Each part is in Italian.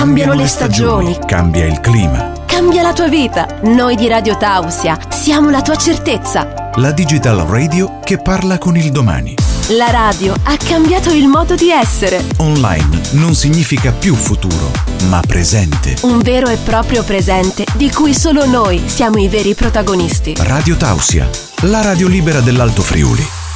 Cambiano le stagioni. Cambia il clima. Cambia la tua vita. Noi di Radio Tausia siamo la tua certezza. La digital radio che parla con il domani. La radio ha cambiato il modo di essere. Online non significa più futuro, ma presente. Un vero e proprio presente di cui solo noi siamo i veri protagonisti. Radio Tausia, la radio libera dell'Alto Friuli.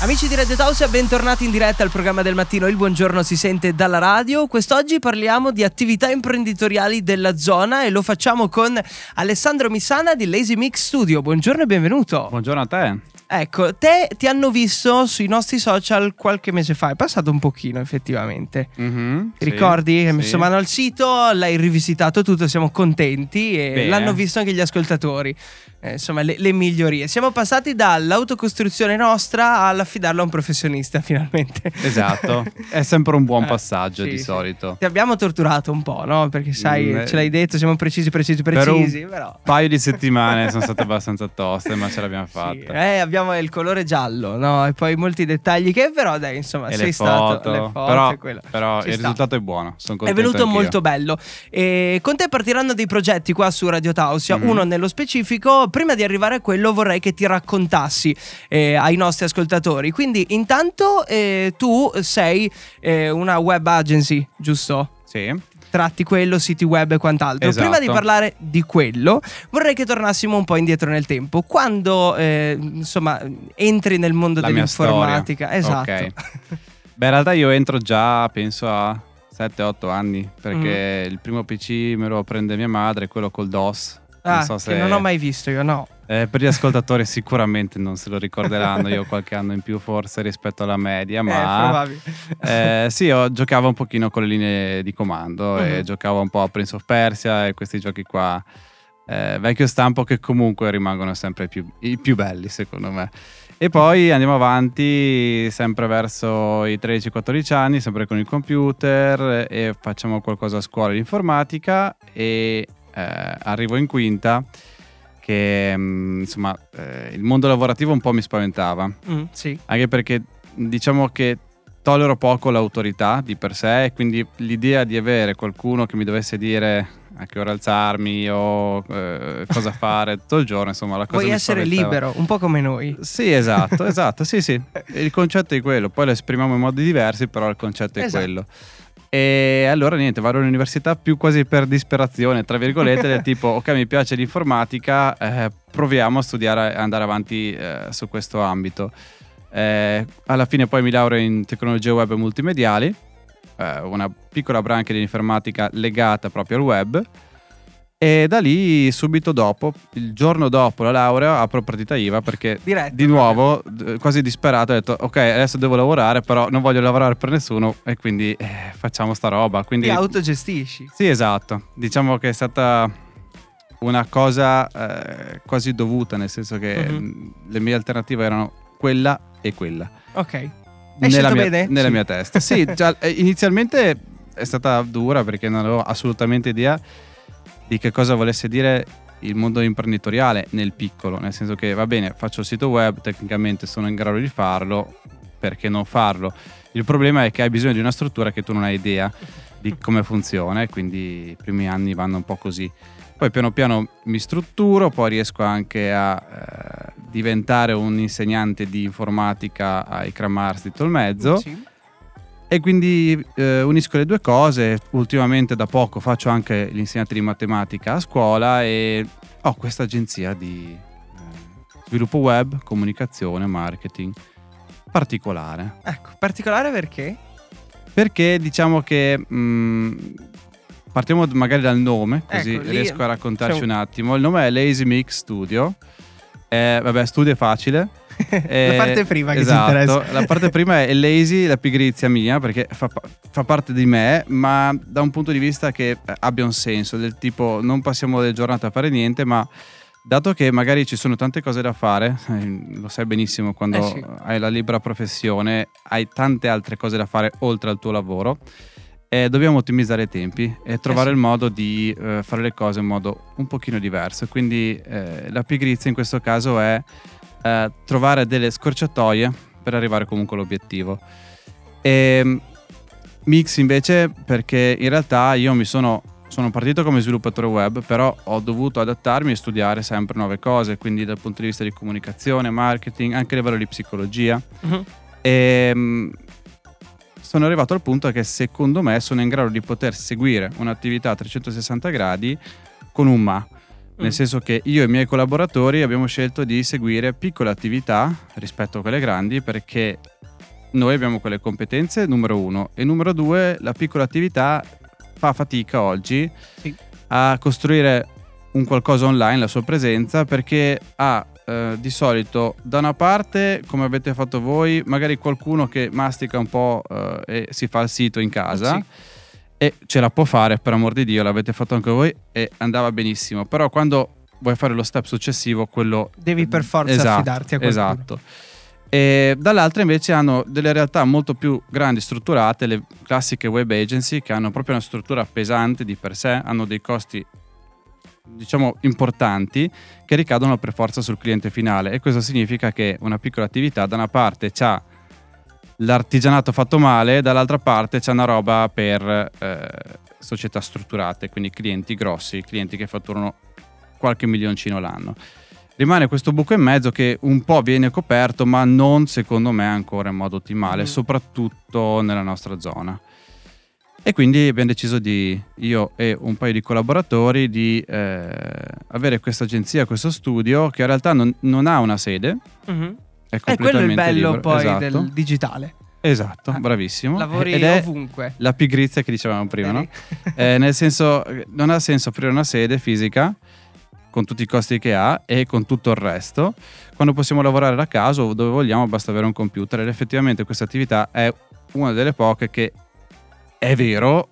Amici di Radio Tausia, bentornati in diretta al programma del mattino. Il buongiorno si sente dalla radio. Quest'oggi parliamo di attività imprenditoriali della zona e lo facciamo con Alessandro Missana di Lazy Mix Studio. Buongiorno e benvenuto. Buongiorno a te. Ecco, te ti hanno visto sui nostri social qualche mese fa, è passato un pochino effettivamente. Mm-hmm, Ti ricordi? Hai messo mano al sito, l'hai rivisitato tutto, siamo contenti e Bene. l'hanno visto anche gli ascoltatori. Eh, insomma, le, le migliorie. Siamo passati dall'autocostruzione nostra all'affidarlo a un professionista finalmente. Esatto, è sempre un buon Eh, passaggio sì, di sì. solito. Ti abbiamo torturato un po', no? Perché sai, Mm, eh. ce l'hai detto, siamo precisi, precisi, Per precisi, un però... paio di settimane sono state abbastanza toste, ma ce l'abbiamo Sì, fatta. eh, abbiamo il colore giallo, no? E poi molti dettagli che però dai, insomma, e sei stato foto, le foto però, quello. però Ci il sta. risultato è buono. Sono È contento venuto anch'io. molto bello. E con te partiranno dei progetti qua su Radio Tausia, Mhm. uno nello specifico. Prima di arrivare a quello vorrei che ti raccontassi eh, ai nostri ascoltatori. Quindi intanto eh, tu sei eh, una web agency, giusto? Sì, Tratti quello, siti web e quant'altro. Esatto. Prima di parlare di quello, vorrei che tornassimo un po' indietro nel tempo. Quando, eh, insomma, entri nel mondo la dell'informatica. Esatto. Ok. Beh, in realtà io entro già, penso a 7-8 anni, perché Mm. il primo PC me lo prende mia madre, quello col DOS. Ah, non so se che non ho mai visto io, no. Eh, per gli ascoltatori sicuramente non se lo ricorderanno, io ho qualche anno in più forse rispetto alla media, Eh, ma probabile. eh, sì, io giocavo un pochino con le linee di comando e Mhm. giocavo un po' a Prince of Persia e questi giochi qua eh, vecchio stampo che comunque rimangono sempre più, i più belli secondo me. E poi andiamo avanti sempre verso i 13-14 anni, sempre con il computer e facciamo qualcosa a scuola di informatica e eh, arrivo in quinta che mm, insomma eh, il mondo lavorativo un po' mi spaventava Mm, sì. anche perché diciamo che tollero poco l'autorità di per sé e quindi l'idea di avere qualcuno che mi dovesse dire a che ora alzarmi o eh, cosa fare tutto il giorno, insomma la cosa Vuoi essere libero, un po' come noi. Sì, esatto, esatto, sì, sì. Il concetto è quello, poi lo esprimiamo in modi diversi, però il concetto è Esatto. quello. E allora niente, vado all'università più quasi per disperazione, tra virgolette, del tipo ok mi piace l'informatica, eh, proviamo a studiare e andare avanti eh, su questo ambito. Eh, alla fine poi mi laureo in tecnologie web e multimediali, eh, una piccola branca di informatica legata proprio al web. E da lì subito dopo, il giorno dopo la laurea, apro partita IVA perché Diretto. di nuovo, d- quasi disperato, ho detto ok, adesso devo lavorare, però non voglio lavorare per nessuno e quindi eh, facciamo sta roba. Quindi, Ti autogestisci. sì, esatto. Diciamo che è stata una cosa eh, quasi dovuta, nel senso che mh, le mie alternative erano quella e quella. Ok. Nella mia, nella Sì. mia testa. Sì, già, eh, inizialmente è stata dura perché non avevo assolutamente idea di che cosa volesse dire il mondo imprenditoriale nel piccolo, nel senso che va bene, faccio il sito web, tecnicamente sono in grado di farlo, perché non farlo? Il problema è che hai bisogno di una struttura che tu non hai idea di come funziona e quindi i primi anni vanno un po' così. Poi piano piano mi strutturo, poi riesco anche a eh, diventare un insegnante di informatica ai Cramars di Tolmezzo Sì. E quindi eh, unisco le due cose. Ultimamente da poco faccio anche l'insegnante di matematica a scuola e ho questa agenzia di eh, sviluppo web, comunicazione, marketing particolare. Ecco, particolare perché? Perché diciamo che mh, partiamo magari dal nome, così Ecco, lì riesco a raccontarci c'è un attimo. Il nome è Lazy Mix Studio. Eh, vabbè, studio è facile. Eh, la parte prima che esatto, ci interessa. La parte prima è lazy, la pigrizia mia, perché fa, fa parte di me, ma da un punto di vista che eh, abbia un senso, del tipo non passiamo le giornate a fare niente, ma dato che magari ci sono tante cose da fare, eh, lo sai benissimo quando Eh sì. hai la libera professione, hai tante altre cose da fare oltre al tuo lavoro. E dobbiamo ottimizzare i tempi e trovare sì. il modo di eh, fare le cose in modo un pochino diverso. Quindi eh, la pigrizia in questo caso è eh, trovare delle scorciatoie per arrivare comunque all'obiettivo. E, mix invece perché in realtà io mi sono, sono partito come sviluppatore web, però ho dovuto adattarmi e studiare sempre nuove cose, quindi dal punto di vista di comunicazione, marketing, anche a livello di psicologia. Mhm. E mm, sono arrivato al punto che secondo me sono in grado di poter seguire un'attività a 360 gradi con un ma. Nel Mm. senso che io e i miei collaboratori abbiamo scelto di seguire piccole attività rispetto a quelle grandi perché noi abbiamo quelle competenze, numero uno, e numero due, la piccola attività fa fatica oggi Sì. a costruire un qualcosa online, la sua presenza, perché ha eh, di solito da una parte, come avete fatto voi, magari qualcuno che mastica un po' eh, e si fa il sito in casa. Sì. E ce la può fare, per amor di Dio, l'avete fatto anche voi e andava benissimo. Però quando vuoi fare lo step successivo, quello Devi per forza Esatto, affidarti a qualcuno. Esatto. E dall'altra invece hanno delle realtà molto più grandi, strutturate, le classiche web agency che hanno proprio una struttura pesante di per sé, hanno dei costi diciamo importanti che ricadono per forza sul cliente finale e questo significa che una piccola attività da una parte c'ha l'artigianato fatto male, dall'altra parte c'è una roba per eh, società strutturate, quindi clienti grossi, clienti che fatturano qualche milioncino l'anno. Rimane questo buco in mezzo che un po' viene coperto, ma non secondo me ancora in modo ottimale, Mm. soprattutto nella nostra zona. E quindi abbiamo deciso di, io e un paio di collaboratori, di eh, avere questa agenzia, questo studio che in realtà non, non ha una sede, Mhm. È E quello è il completamente bello libero. poi esatto. del digitale. Esatto, Ah, bravissimo. Lavori Ed è ovunque. la pigrizia che dicevamo prima, no? Eh, nel senso, eh, non ha senso aprire una sede fisica con tutti i costi che ha e con tutto il resto, quando possiamo lavorare da casa o dove vogliamo, basta avere un computer. Ed effettivamente questa attività è una delle poche che è vero.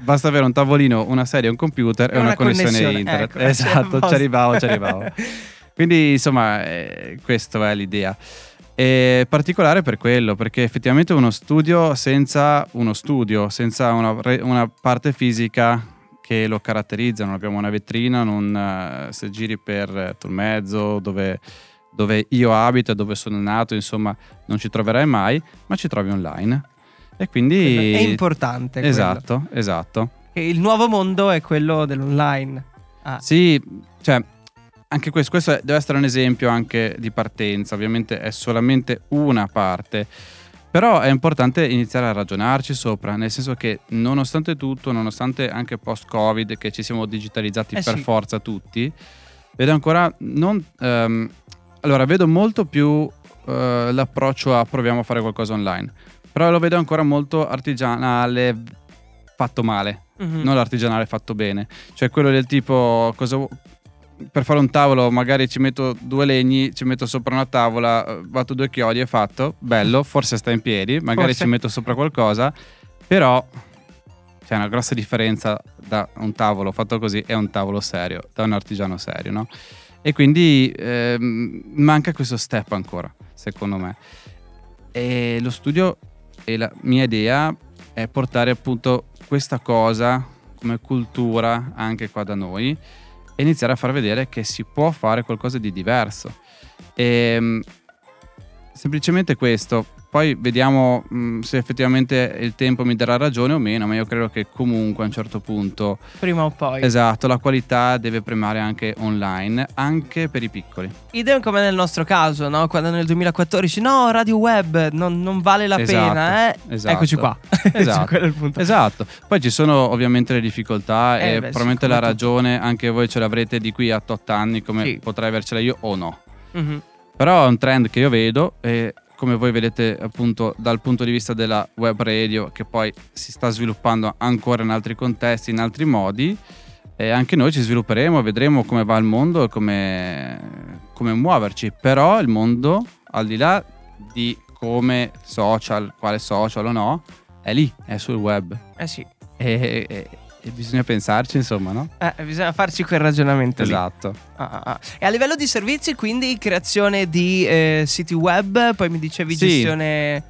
Basta avere un tavolino, una sedia, un computer e, E una, connessione, internet. ecco, c'è esatto, ci arrivavo, ci arrivavo. Quindi, insomma, eh, questa è l'idea. E particolare per quello, perché effettivamente uno studio senza uno studio, senza una, una parte fisica che lo caratterizza, non abbiamo una vetrina, non, eh, se giri per eh, Tolmezzo, dove, dove io abito e dove sono nato, insomma, non ci troverai mai, ma ci trovi online. E quindi... È importante. quello. Esatto, esatto. E il nuovo mondo è quello dell'online. Ah, Sì, cioè, anche questo, questo deve essere un esempio anche di partenza, ovviamente è solamente una parte, però è importante iniziare a ragionarci sopra, nel senso che nonostante tutto, nonostante anche post-Covid che ci siamo digitalizzati Eh per sì. forza tutti, vedo ancora non... ehm, allora, vedo molto più eh, l'approccio a proviamo a fare qualcosa online, però lo vedo ancora molto artigianale, fatto male mhm. non l'artigianale fatto bene. Cioè quello del tipo, cosa per fare un tavolo magari ci metto due legni, ci metto sopra una tavola, eh, batto due chiodi e fatto, bello, forse sta in piedi, magari Forse. ci metto sopra qualcosa, però c'è una grossa differenza da un tavolo fatto così e un tavolo serio, da un artigiano serio, no? E quindi ehm, manca questo step ancora, secondo me. E lo studio e la mia idea è portare appunto questa cosa come cultura anche qua da noi iniziare a far vedere che si può fare qualcosa di diverso. E, semplicemente questo. Poi vediamo mh, se effettivamente il tempo mi darà ragione o meno, ma io credo che comunque a un certo punto, Prima o poi. esatto, la qualità deve primare anche online, anche per i piccoli. Idem come nel nostro caso, no? Quando nel 2014, no, radio web non, non vale la Esatto, pena, eh? esatto. Eccoci qua. Esatto. Quello è il punto. Esatto, poi ci sono ovviamente le difficoltà Eh, e beh, probabilmente la ragione anche voi ce l'avrete di qui a 8 anni come Sì. potrei avercela io o no. Mhm. Però è un trend che io vedo e come voi vedete appunto dal punto di vista della web radio che poi si sta sviluppando ancora in altri contesti, in altri modi e anche noi ci svilupperemo, vedremo come va il mondo e come, come muoverci. Però il mondo, al di là di come social, quale social o no, è lì, è sul web. Eh sì. E, e- e bisogna pensarci, insomma, no? Eh, bisogna farci quel ragionamento. Esatto. Ah, ah, ah. E a livello di servizi, quindi creazione di eh, siti web, poi mi dicevi Sì. gestione...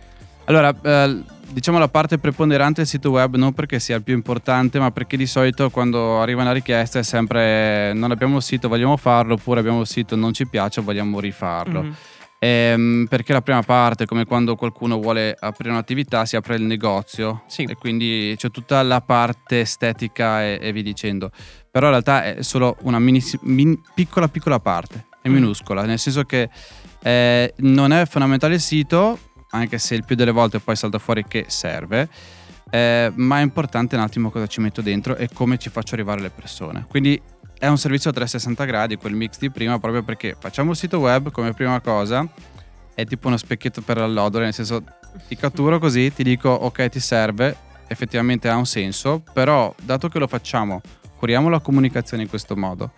Allora, eh, diciamo la parte preponderante del sito web non perché sia il più importante, ma perché di solito quando arriva una richiesta è sempre non abbiamo il sito, vogliamo farlo, oppure abbiamo il sito, non ci piace, vogliamo rifarlo. Mhm. Ehm, perché la prima parte, come quando qualcuno vuole aprire un'attività, si apre il negozio Sì. e quindi c'è tutta la parte estetica e, e via dicendo. Però in realtà è solo una mini- min- piccola piccola parte, è Mm. minuscola, nel senso che eh, non è fondamentale il sito, anche se il più delle volte poi salta fuori che serve. eh, ma è importante un attimo cosa ci metto dentro e come ci faccio arrivare le persone. Quindi è un servizio a 360 gradi, quel mix di prima, proprio perché facciamo il sito web come prima cosa, è tipo uno specchietto per l'allodole, nel senso ti catturo così, ti dico ok ti serve, effettivamente ha un senso, però dato che lo facciamo, curiamo la comunicazione in questo modo.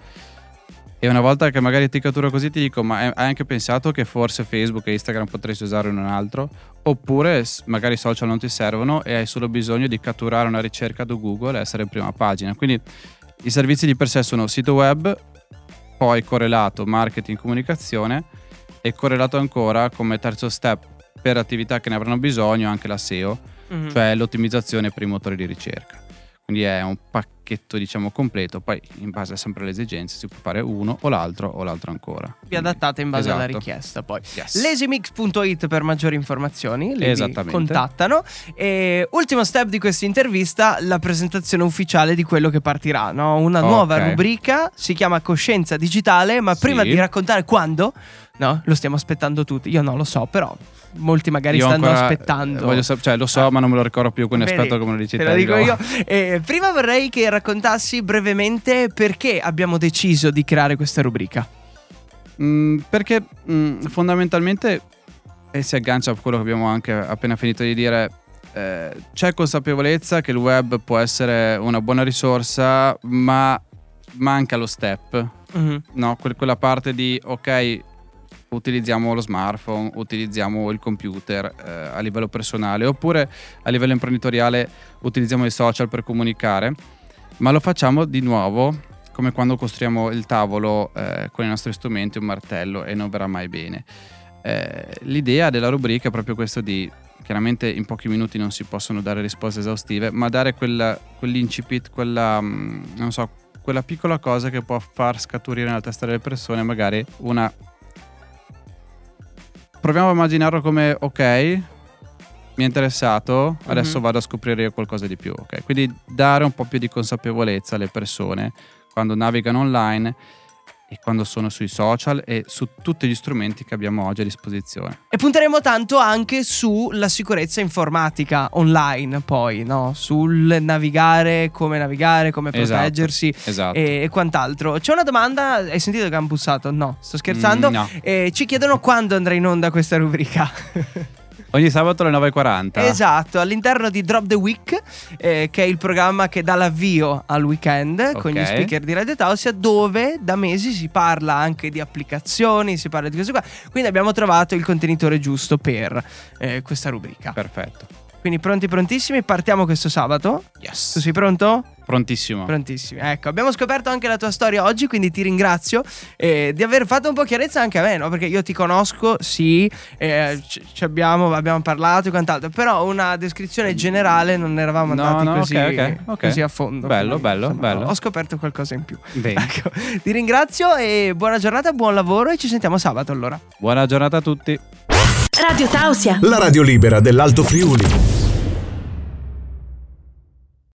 E una volta che magari ti catturo così ti dico, ma hai anche pensato che forse Facebook e Instagram potresti usare un altro? Oppure magari i social non ti servono e hai solo bisogno di catturare una ricerca da Google e essere in prima pagina. Quindi i servizi di per sé sono sito web, poi correlato marketing comunicazione e correlato ancora come terzo step per attività che ne avranno bisogno anche la SEO, Mhm. cioè l'ottimizzazione per i motori di ricerca. Quindi è un pacchetto diciamo completo, poi in base sempre alle esigenze si può fare uno o l'altro o l'altro ancora. vi adattate in base alla Esatto. richiesta poi. Yes. Lesimix.it per maggiori informazioni, Esattamente. contattano. E ultimo step di questa intervista, la presentazione ufficiale di quello che partirà, no? Una nuova Ok. rubrica, si chiama Coscienza Digitale, ma Sì. prima di raccontare quando, no? Lo stiamo aspettando tutti, io non lo so, però molti magari Io stanno aspettando. eh, voglio sap- cioè, lo so, Ah. ma non me lo ricordo più, quindi Vedi, aspetto come lo dici Te te. lo dico io. Eh, prima vorrei che raccontassi brevemente perché abbiamo deciso di creare questa rubrica. Mm, perché mm, fondamentalmente, e si aggancia a quello che abbiamo anche appena finito di dire, eh, c'è consapevolezza che il web può essere una buona risorsa, ma manca lo step, Mhm. no? Que- quella parte di ok, utilizziamo lo smartphone, utilizziamo il computer eh, a livello personale, oppure a livello imprenditoriale utilizziamo i social per comunicare, ma lo facciamo di nuovo come quando costruiamo il tavolo eh, con i nostri strumenti, un martello e non verrà mai bene. Eh, l'idea della rubrica è proprio questo di chiaramente in pochi minuti non si possono dare risposte esaustive, ma dare quella, quell'incipit, quella, mm, non so, quella piccola cosa che può far scaturire nella testa delle persone magari una... Proviamo a immaginarlo come ok, mi è interessato, adesso Mhm. vado a scoprire io qualcosa di più, ok? Quindi dare un po' più di consapevolezza alle persone quando navigano online e quando sono sui social e su tutti gli strumenti che abbiamo oggi a disposizione. E punteremo tanto anche sulla sicurezza informatica online, poi, no? Sul navigare, come navigare, come Esatto. proteggersi Esatto. e, e quant'altro. C'è una domanda, hai sentito che hanno bussato? No, sto scherzando. Mm, no. Eh, ci chiedono quando andrà in onda questa rubrica. Ogni sabato alle 9.40. Esatto, all'interno di Drop the Week, eh, che è il programma che dà l'avvio al weekend con gli speaker di Radio Tausia, dove da mesi si parla anche di applicazioni, si parla di cose qua. Quindi abbiamo trovato il contenitore giusto per eh, questa rubrica. Perfetto. Quindi pronti, prontissimi, partiamo questo sabato. Tu Yes. sei pronto? Prontissimo. Prontissimi. Ecco, abbiamo scoperto anche la tua storia oggi, quindi ti ringrazio eh, di aver fatto un po' chiarezza anche a me, no? Perché io ti conosco, sì, eh, ci ci abbiamo, abbiamo parlato e quant'altro, però una descrizione generale non eravamo No, andati no, così, ok, ok, ok. così a fondo. Bello, Quindi, bello, bello. Ho scoperto qualcosa in più. Bene. Ecco, ti ringrazio e buona giornata, buon lavoro e ci sentiamo sabato allora. Buona giornata a tutti. Radio Tausia. La radio libera dell'Alto Friuli.